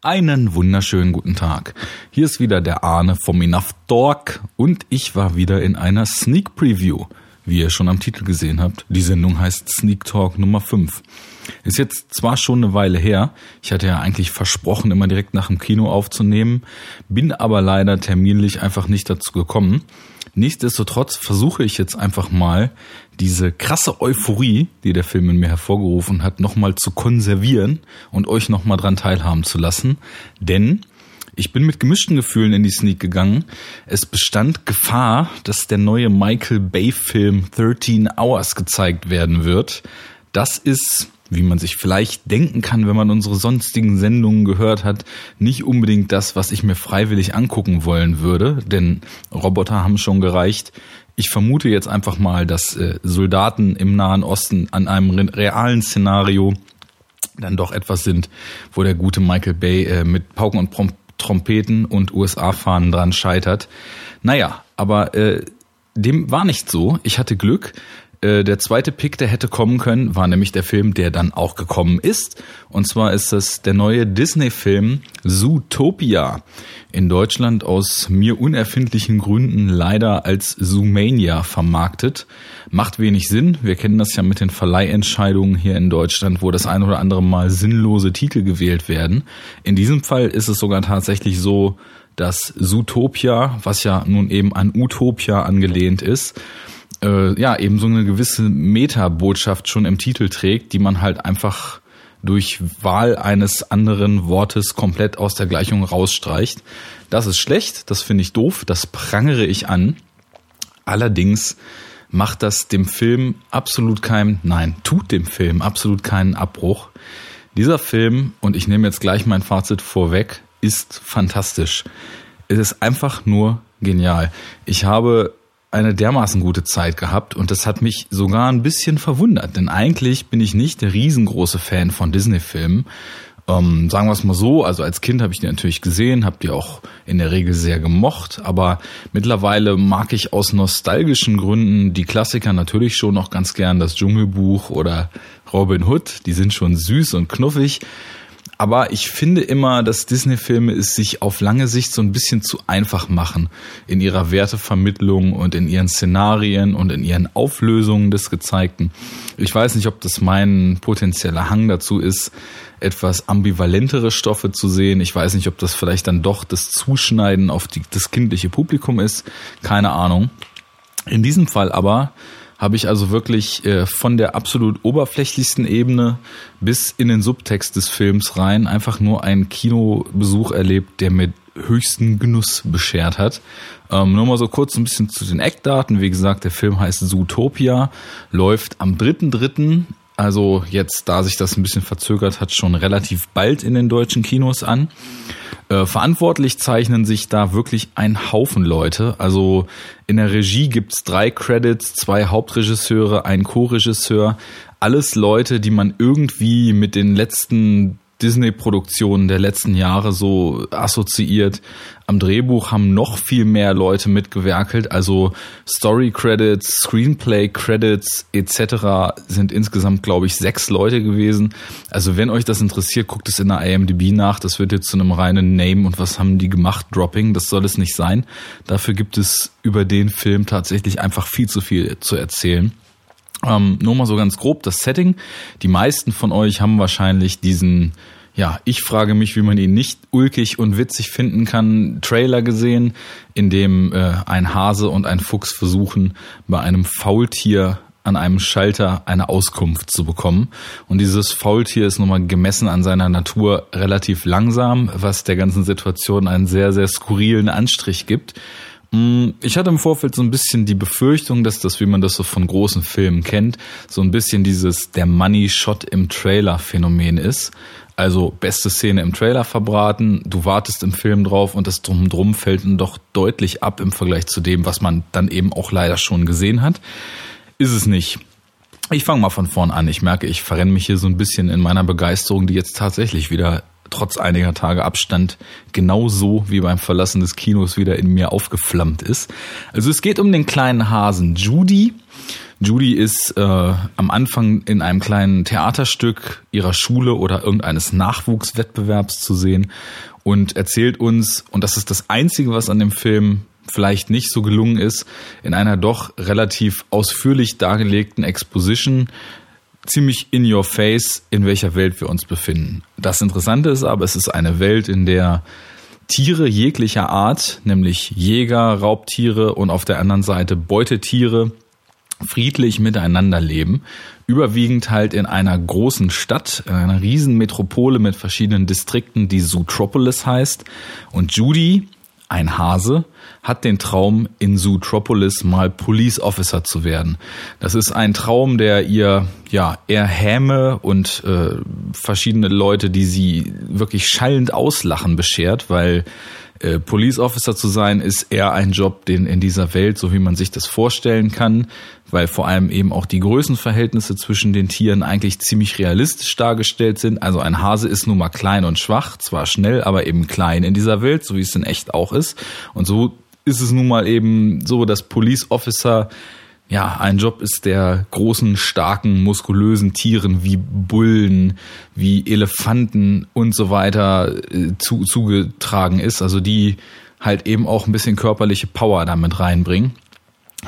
Einen wunderschönen guten Tag. Hier ist wieder der Arne vom Enough Talk und ich war wieder in einer Sneak Preview. Wie ihr schon am Titel gesehen habt, die Sendung heißt Sneak Talk Nummer 5. Ist jetzt zwar schon eine Weile her, ich hatte ja eigentlich versprochen, immer direkt nach dem Kino aufzunehmen, bin aber leider terminlich einfach nicht dazu gekommen. Nichtsdestotrotz versuche ich jetzt einfach mal diese krasse Euphorie, die der Film in mir hervorgerufen hat, nochmal zu konservieren und euch nochmal dran teilhaben zu lassen. Denn ich bin mit gemischten Gefühlen in die Sneak gegangen. Es bestand Gefahr, dass der neue Michael Bay Film 13 Hours gezeigt werden wird. Das ist wie man sich vielleicht denken kann, wenn man unsere sonstigen Sendungen gehört hat, nicht unbedingt das, was ich mir freiwillig angucken wollen würde, denn Roboter haben schon gereicht. Ich vermute jetzt einfach mal, dass äh, Soldaten im Nahen Osten an einem realen Szenario dann doch etwas sind, wo der gute Michael Bay äh, mit Pauken und Prom Trompeten und USA-Fahnen dran scheitert. Naja, aber äh, dem war nicht so. Ich hatte Glück. Äh, der zweite Pick, der hätte kommen können, war nämlich der Film, der dann auch gekommen ist. Und zwar ist das der neue Disney-Film Zootopia. In Deutschland aus mir unerfindlichen Gründen leider als Zoomania vermarktet. Macht wenig Sinn. Wir kennen das ja mit den Verleihentscheidungen hier in Deutschland, wo das ein oder andere Mal sinnlose Titel gewählt werden. In diesem Fall ist es sogar tatsächlich so, dass Zootopia, was ja nun eben an Utopia angelehnt ist, äh, ja eben so eine gewisse Meta-Botschaft schon im Titel trägt, die man halt einfach durch Wahl eines anderen Wortes komplett aus der Gleichung rausstreicht. Das ist schlecht, das finde ich doof, das prangere ich an. Allerdings macht das dem Film absolut keinen, nein, tut dem Film absolut keinen Abbruch. Dieser Film, und ich nehme jetzt gleich mein Fazit vorweg, ist fantastisch. Es ist einfach nur genial. Ich habe eine dermaßen gute Zeit gehabt und das hat mich sogar ein bisschen verwundert, denn eigentlich bin ich nicht der riesengroße Fan von Disney-Filmen. Ähm, sagen wir es mal so, also als Kind habe ich die natürlich gesehen, habe die auch in der Regel sehr gemocht, aber mittlerweile mag ich aus nostalgischen Gründen die Klassiker natürlich schon noch ganz gern, das Dschungelbuch oder Robin Hood, die sind schon süß und knuffig. Aber ich finde immer, dass Disney-Filme es sich auf lange Sicht so ein bisschen zu einfach machen in ihrer Wertevermittlung und in ihren Szenarien und in ihren Auflösungen des Gezeigten. Ich weiß nicht, ob das mein potenzieller Hang dazu ist, etwas ambivalentere Stoffe zu sehen. Ich weiß nicht, ob das vielleicht dann doch das Zuschneiden auf die, das kindliche Publikum ist. Keine Ahnung. In diesem Fall aber habe ich also wirklich äh, von der absolut oberflächlichsten Ebene bis in den Subtext des Films rein einfach nur einen Kinobesuch erlebt, der mir höchsten Genuss beschert hat. Ähm, nur mal so kurz ein bisschen zu den Eckdaten. Wie gesagt, der Film heißt Zootopia, läuft am 3.3., also jetzt, da sich das ein bisschen verzögert hat, schon relativ bald in den deutschen Kinos an. Äh, verantwortlich zeichnen sich da wirklich ein Haufen Leute. Also in der Regie gibt's drei Credits, zwei Hauptregisseure, ein Co-Regisseur. Alles Leute, die man irgendwie mit den letzten Disney-Produktionen der letzten Jahre so assoziiert. Am Drehbuch haben noch viel mehr Leute mitgewerkelt, also Story-Credits, Screenplay-Credits etc. sind insgesamt, glaube ich, sechs Leute gewesen. Also wenn euch das interessiert, guckt es in der IMDb nach. Das wird jetzt zu einem reinen Name und was haben die gemacht, Dropping. Das soll es nicht sein. Dafür gibt es über den Film tatsächlich einfach viel zu viel zu erzählen. Ähm, nur mal so ganz grob das Setting. Die meisten von euch haben wahrscheinlich diesen, ja, ich frage mich, wie man ihn nicht ulkig und witzig finden kann, Trailer gesehen, in dem äh, ein Hase und ein Fuchs versuchen, bei einem Faultier an einem Schalter eine Auskunft zu bekommen. Und dieses Faultier ist nun mal gemessen an seiner Natur relativ langsam, was der ganzen Situation einen sehr, sehr skurrilen Anstrich gibt. Mm, ich hatte im Vorfeld so ein bisschen die Befürchtung, dass das, wie man das so von großen Filmen kennt, so ein bisschen dieses der Money Shot im Trailer Phänomen ist. Also beste Szene im Trailer verbraten, du wartest im Film drauf und das Drumdrum fällt dann doch deutlich ab im Vergleich zu dem, was man dann eben auch leider schon gesehen hat. Ist es nicht. Ich fange mal von vorn an. Ich merke, ich verrenne mich hier so ein bisschen in meiner Begeisterung, die jetzt tatsächlich wieder trotz einiger Tage Abstand genauso wie beim Verlassen des Kinos wieder in mir aufgeflammt ist. Also es geht um den kleinen Hasen Judy. Judy ist äh, am Anfang in einem kleinen Theaterstück ihrer Schule oder irgendeines Nachwuchswettbewerbs zu sehen und erzählt uns, und das ist das Einzige, was an dem Film vielleicht nicht so gelungen ist, in einer doch relativ ausführlich dargelegten Exposition ziemlich in your face, in welcher Welt wir uns befinden. Das Interessante ist aber, es ist eine Welt, in der Tiere jeglicher Art, nämlich Jäger, Raubtiere und auf der anderen Seite Beutetiere, friedlich miteinander leben. Überwiegend halt in einer großen Stadt, in einer riesen Metropole mit verschiedenen Distrikten, die Zootropolis heißt. Und Judy, ein Hase, hat den Traum, in Zootropolis mal Police Officer zu werden. Das ist ein Traum, der ihr ja eher Häme und äh, verschiedene Leute, die sie wirklich schallend auslachen, beschert, weil äh, Police Officer zu sein ist eher ein Job, den in dieser Welt, so wie man sich das vorstellen kann, weil vor allem eben auch die Größenverhältnisse zwischen den Tieren eigentlich ziemlich realistisch dargestellt sind. Also ein Hase ist nun mal klein und schwach, zwar schnell, aber eben klein in dieser Welt, so wie es in echt auch ist. Und so ist es nun mal eben so, dass Police Officer ja, ein Job ist, der großen, starken, muskulösen Tieren wie Bullen, wie Elefanten und so weiter äh, zu, zugetragen ist. Also die halt eben auch ein bisschen körperliche Power damit reinbringen.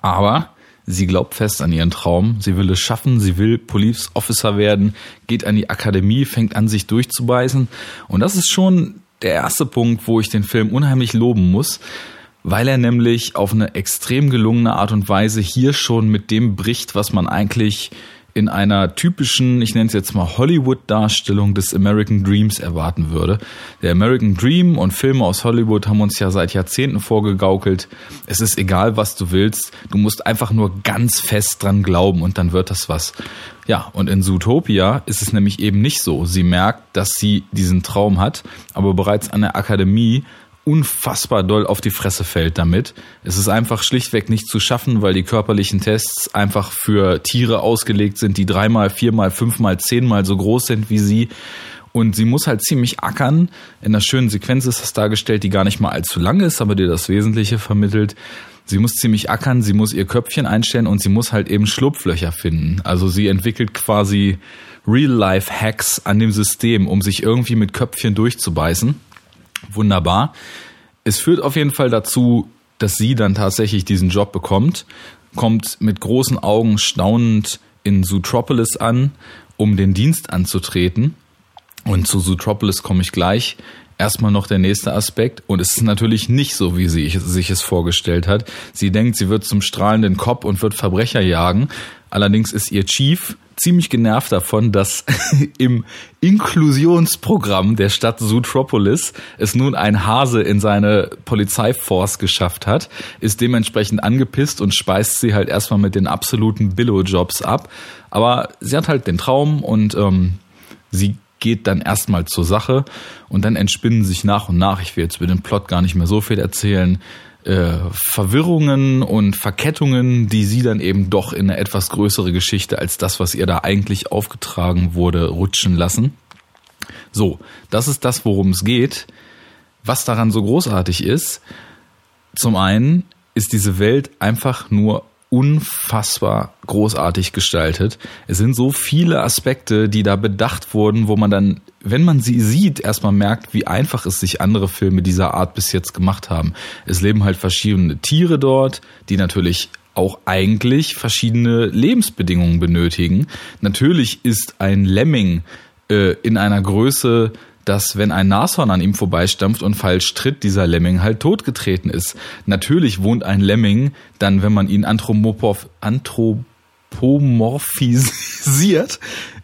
Aber sie glaubt fest an ihren Traum. Sie will es schaffen. Sie will Police Officer werden, geht an die Akademie, fängt an, sich durchzubeißen. Und das ist schon der erste Punkt, wo ich den Film unheimlich loben muss weil er nämlich auf eine extrem gelungene Art und Weise hier schon mit dem bricht, was man eigentlich in einer typischen, ich nenne es jetzt mal Hollywood-Darstellung des American Dreams erwarten würde. Der American Dream und Filme aus Hollywood haben uns ja seit Jahrzehnten vorgegaukelt. Es ist egal, was du willst. Du musst einfach nur ganz fest dran glauben und dann wird das was. Ja, und in Zootopia ist es nämlich eben nicht so. Sie merkt, dass sie diesen Traum hat, aber bereits an der Akademie unfassbar doll auf die Fresse fällt damit. Es ist einfach schlichtweg nicht zu schaffen, weil die körperlichen Tests einfach für Tiere ausgelegt sind, die dreimal, viermal, fünfmal, zehnmal so groß sind wie sie. Und sie muss halt ziemlich ackern. In einer schönen Sequenz ist das dargestellt, die gar nicht mal allzu lang ist, aber dir das Wesentliche vermittelt. Sie muss ziemlich ackern, sie muss ihr Köpfchen einstellen und sie muss halt eben Schlupflöcher finden. Also sie entwickelt quasi Real-Life-Hacks an dem System, um sich irgendwie mit Köpfchen durchzubeißen wunderbar. Es führt auf jeden Fall dazu, dass sie dann tatsächlich diesen Job bekommt, kommt mit großen Augen staunend in Zootropolis an, um den Dienst anzutreten. Und zu Zootropolis komme ich gleich. Erstmal noch der nächste Aspekt. Und es ist natürlich nicht so, wie sie sich es vorgestellt hat. Sie denkt, sie wird zum strahlenden Kopf und wird Verbrecher jagen. Allerdings ist ihr Chief ziemlich genervt davon, dass im Inklusionsprogramm der Stadt Zootropolis es nun ein Hase in seine Polizeiforce geschafft hat, ist dementsprechend angepisst und speist sie halt erstmal mit den absoluten Billo-Jobs ab. Aber sie hat halt den Traum und ähm, sie geht dann erstmal zur Sache und dann entspinnen sich nach und nach, ich will jetzt über den Plot gar nicht mehr so viel erzählen, äh, Verwirrungen und Verkettungen, die sie dann eben doch in eine etwas größere Geschichte als das, was ihr da eigentlich aufgetragen wurde, rutschen lassen. So, das ist das, worum es geht. Was daran so großartig ist, zum einen ist diese Welt einfach nur unfassbar großartig gestaltet. Es sind so viele Aspekte, die da bedacht wurden, wo man dann, wenn man sie sieht, erstmal merkt, wie einfach es sich andere Filme dieser Art bis jetzt gemacht haben. Es leben halt verschiedene Tiere dort, die natürlich auch eigentlich verschiedene Lebensbedingungen benötigen. Natürlich ist ein Lemming äh, in einer Größe dass wenn ein Nashorn an ihm vorbeistampft und falsch tritt, dieser Lemming halt totgetreten ist. Natürlich wohnt ein Lemming dann, wenn man ihn anthropomorphisiert,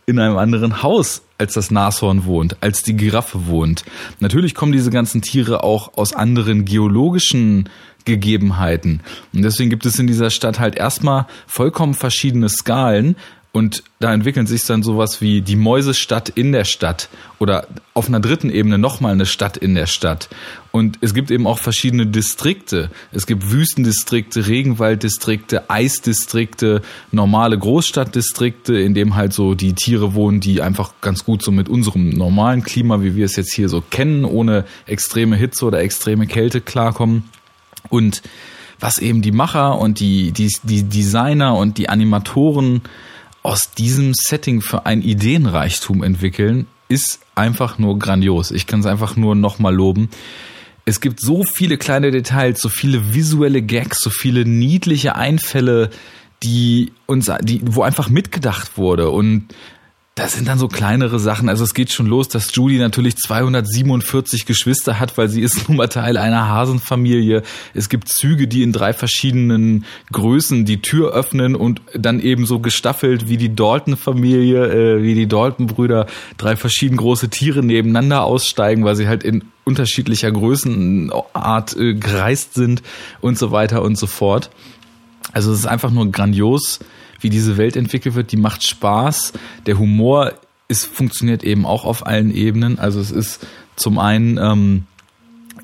in einem anderen Haus, als das Nashorn wohnt, als die Giraffe wohnt. Natürlich kommen diese ganzen Tiere auch aus anderen geologischen Gegebenheiten. Und deswegen gibt es in dieser Stadt halt erstmal vollkommen verschiedene Skalen, Und da entwickeln sich dann sowas wie die Mäusestadt in der Stadt oder auf einer dritten Ebene nochmal eine Stadt in der Stadt. Und es gibt eben auch verschiedene Distrikte. Es gibt Wüstendistrikte, Regenwalddistrikte, Eisdistrikte, normale Großstadtdistrikte, in dem halt so die Tiere wohnen, die einfach ganz gut so mit unserem normalen Klima, wie wir es jetzt hier so kennen, ohne extreme Hitze oder extreme Kälte klarkommen. Und was eben die Macher und die, die, die Designer und die Animatoren aus diesem Setting für ein Ideenreichtum entwickeln, ist einfach nur grandios. Ich kann es einfach nur nochmal loben. Es gibt so viele kleine Details, so viele visuelle Gags, so viele niedliche Einfälle, die uns, die, wo einfach mitgedacht wurde und das sind dann so kleinere Sachen. Also es geht schon los, dass Judy natürlich 247 Geschwister hat, weil sie ist nun mal Teil einer Hasenfamilie. Es gibt Züge, die in drei verschiedenen Größen die Tür öffnen und dann eben so gestaffelt wie die Dalton-Familie, äh, wie die Dalton-Brüder, drei verschieden große Tiere nebeneinander aussteigen, weil sie halt in unterschiedlicher Größenart äh, gereist sind und so weiter und so fort. Also es ist einfach nur grandios wie diese Welt entwickelt wird, die macht Spaß. Der Humor ist, funktioniert eben auch auf allen Ebenen. Also es ist zum einen ähm,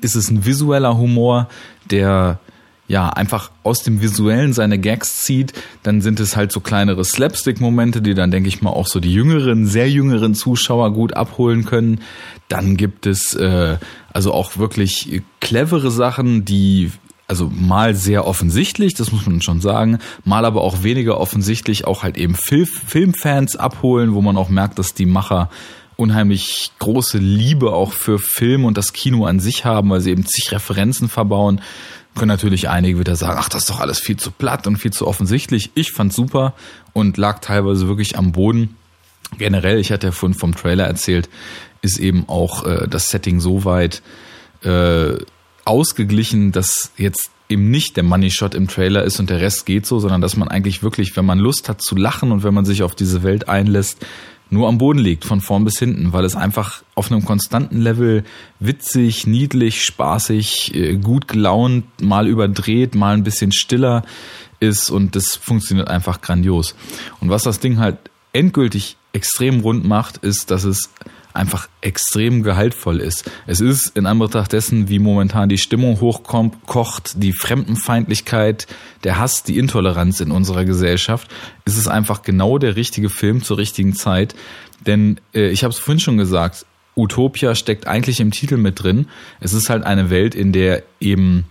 ist es ein visueller Humor, der ja einfach aus dem Visuellen seine Gags zieht. Dann sind es halt so kleinere Slapstick-Momente, die dann, denke ich mal, auch so die jüngeren, sehr jüngeren Zuschauer gut abholen können. Dann gibt es äh, also auch wirklich clevere Sachen, die also mal sehr offensichtlich, das muss man schon sagen, mal aber auch weniger offensichtlich auch halt eben Film, Filmfans abholen, wo man auch merkt, dass die Macher unheimlich große Liebe auch für Film und das Kino an sich haben, weil sie eben zig Referenzen verbauen. Können natürlich einige wieder sagen, ach, das ist doch alles viel zu platt und viel zu offensichtlich. Ich fand's super und lag teilweise wirklich am Boden. Generell, ich hatte ja vorhin vom Trailer erzählt, ist eben auch äh, das Setting so weit äh, ausgeglichen, dass jetzt eben nicht der Money Shot im Trailer ist und der Rest geht so, sondern dass man eigentlich wirklich, wenn man Lust hat zu lachen und wenn man sich auf diese Welt einlässt, nur am Boden liegt, von vorn bis hinten, weil es einfach auf einem konstanten Level witzig, niedlich, spaßig, äh, gut gelaunt, mal überdreht, mal ein bisschen stiller ist und das funktioniert einfach grandios. Und was das Ding halt endgültig extrem rund macht, ist, dass es einfach extrem gehaltvoll ist. Es ist in Anbetracht dessen, wie momentan die Stimmung hochkommt, kocht, die Fremdenfeindlichkeit, der Hass, die Intoleranz in unserer Gesellschaft, ist es einfach genau der richtige Film zur richtigen Zeit. Denn äh, ich habe es vorhin schon gesagt, Utopia steckt eigentlich im Titel mit drin. Es ist halt eine Welt, in der eben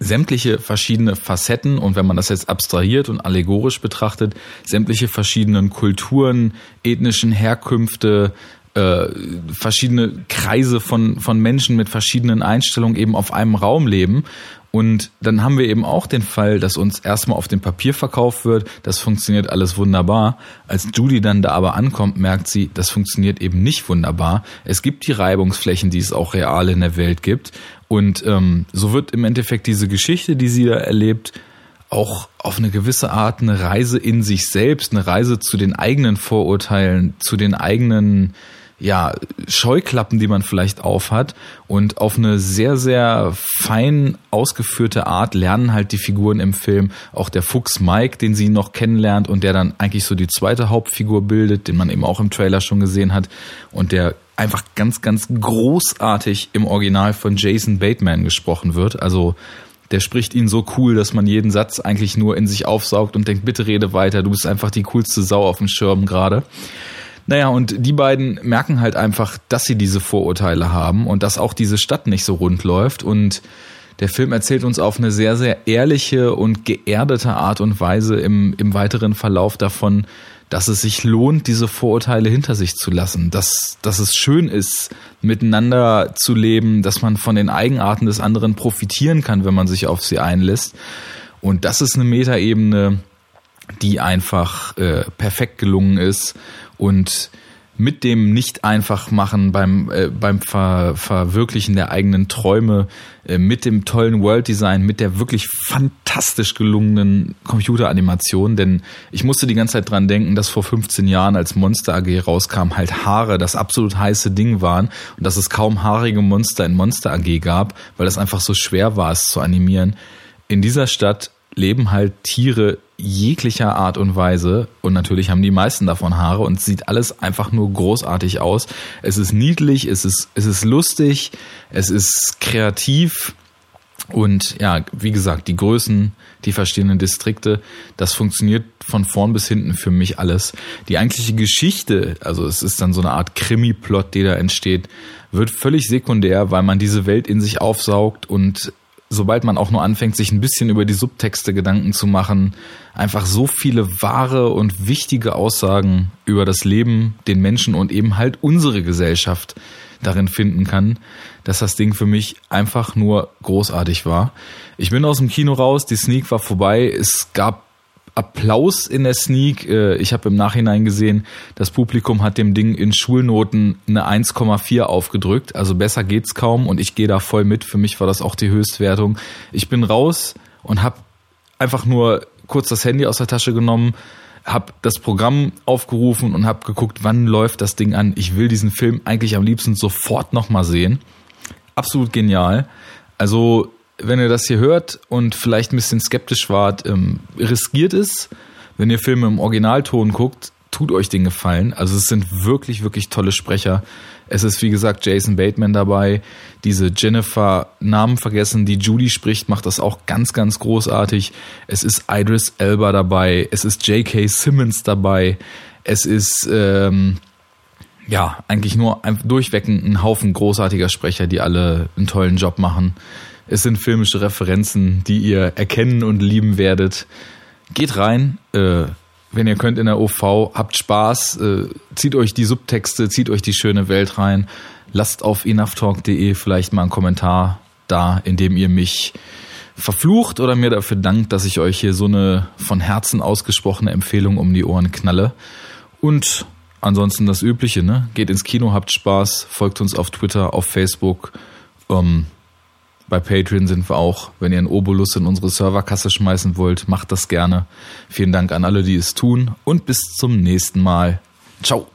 sämtliche verschiedene Facetten und wenn man das jetzt abstrahiert und allegorisch betrachtet, sämtliche verschiedenen Kulturen, ethnischen Herkünfte, äh, verschiedene Kreise von, von Menschen mit verschiedenen Einstellungen eben auf einem Raum leben. Und dann haben wir eben auch den Fall, dass uns erstmal auf dem Papier verkauft wird, das funktioniert alles wunderbar. Als Judy dann da aber ankommt, merkt sie, das funktioniert eben nicht wunderbar. Es gibt die Reibungsflächen, die es auch real in der Welt gibt. Und ähm, so wird im Endeffekt diese Geschichte, die sie da erlebt, auch auf eine gewisse Art eine Reise in sich selbst, eine Reise zu den eigenen Vorurteilen, zu den eigenen ja, Scheuklappen, die man vielleicht aufhat und auf eine sehr, sehr fein ausgeführte Art lernen halt die Figuren im Film. Auch der Fuchs Mike, den sie noch kennenlernt und der dann eigentlich so die zweite Hauptfigur bildet, den man eben auch im Trailer schon gesehen hat und der einfach ganz, ganz großartig im Original von Jason Bateman gesprochen wird. Also der spricht ihn so cool, dass man jeden Satz eigentlich nur in sich aufsaugt und denkt, bitte rede weiter, du bist einfach die coolste Sau auf dem Schirm gerade. Naja, und die beiden merken halt einfach, dass sie diese Vorurteile haben und dass auch diese Stadt nicht so rund läuft. Und der Film erzählt uns auf eine sehr, sehr ehrliche und geerdete Art und Weise im, im weiteren Verlauf davon, dass es sich lohnt, diese Vorurteile hinter sich zu lassen, dass, dass es schön ist, miteinander zu leben, dass man von den Eigenarten des anderen profitieren kann, wenn man sich auf sie einlässt. Und das ist eine Metaebene, die einfach äh, perfekt gelungen ist und mit dem nicht einfach machen beim äh, beim Ver Verwirklichen der eigenen Träume äh, mit dem tollen World Design mit der wirklich fantastisch gelungenen Computeranimation denn ich musste die ganze Zeit dran denken dass vor 15 Jahren als Monster AG rauskam halt Haare das absolut heiße Ding waren und dass es kaum haarige Monster in Monster AG gab weil das einfach so schwer war es zu animieren. In dieser Stadt leben halt Tiere jeglicher Art und Weise. Und natürlich haben die meisten davon Haare und sieht alles einfach nur großartig aus. Es ist niedlich, es ist, es ist lustig, es ist kreativ. Und ja, wie gesagt, die Größen, die verschiedenen Distrikte, das funktioniert von vorn bis hinten für mich alles. Die eigentliche Geschichte, also es ist dann so eine Art Krimi-Plot, der da entsteht, wird völlig sekundär, weil man diese Welt in sich aufsaugt und sobald man auch nur anfängt, sich ein bisschen über die Subtexte Gedanken zu machen, einfach so viele wahre und wichtige Aussagen über das Leben, den Menschen und eben halt unsere Gesellschaft darin finden kann, dass das Ding für mich einfach nur großartig war. Ich bin aus dem Kino raus, die Sneak war vorbei, es gab Applaus in der Sneak. Äh, ich habe im Nachhinein gesehen, das Publikum hat dem Ding in Schulnoten eine 1,4 aufgedrückt. Also besser geht's kaum und ich gehe da voll mit. Für mich war das auch die Höchstwertung. Ich bin raus und habe einfach nur kurz das Handy aus der Tasche genommen, habe das Programm aufgerufen und habe geguckt, wann läuft das Ding an. Ich will diesen Film eigentlich am liebsten sofort nochmal sehen. Absolut genial. Also wenn ihr das hier hört und vielleicht ein bisschen skeptisch wart, ähm, riskiert es. Wenn ihr Filme im Originalton guckt, tut euch den Gefallen. Also es sind wirklich, wirklich tolle Sprecher. Es ist, wie gesagt, Jason Bateman dabei. Diese Jennifer Namen vergessen, die Judy spricht, macht das auch ganz, ganz großartig. Es ist Idris Elba dabei. Es ist J.K. Simmons dabei. Es ist, ähm, ja, eigentlich nur durchweg ein Haufen großartiger Sprecher, die alle einen tollen Job machen. Es sind filmische Referenzen, die ihr erkennen und lieben werdet. Geht rein, äh, wenn ihr könnt in der OV, habt Spaß, äh, zieht euch die Subtexte, zieht euch die schöne Welt rein. Lasst auf enoughtalk.de vielleicht mal einen Kommentar da, in dem ihr mich verflucht oder mir dafür dankt, dass ich euch hier so eine von Herzen ausgesprochene Empfehlung um die Ohren knalle. Und ansonsten das Übliche, ne? Geht ins Kino, habt Spaß, folgt uns auf Twitter, auf Facebook. Ähm, bei Patreon sind wir auch. Wenn ihr einen Obolus in unsere Serverkasse schmeißen wollt, macht das gerne. Vielen Dank an alle, die es tun und bis zum nächsten Mal. Ciao.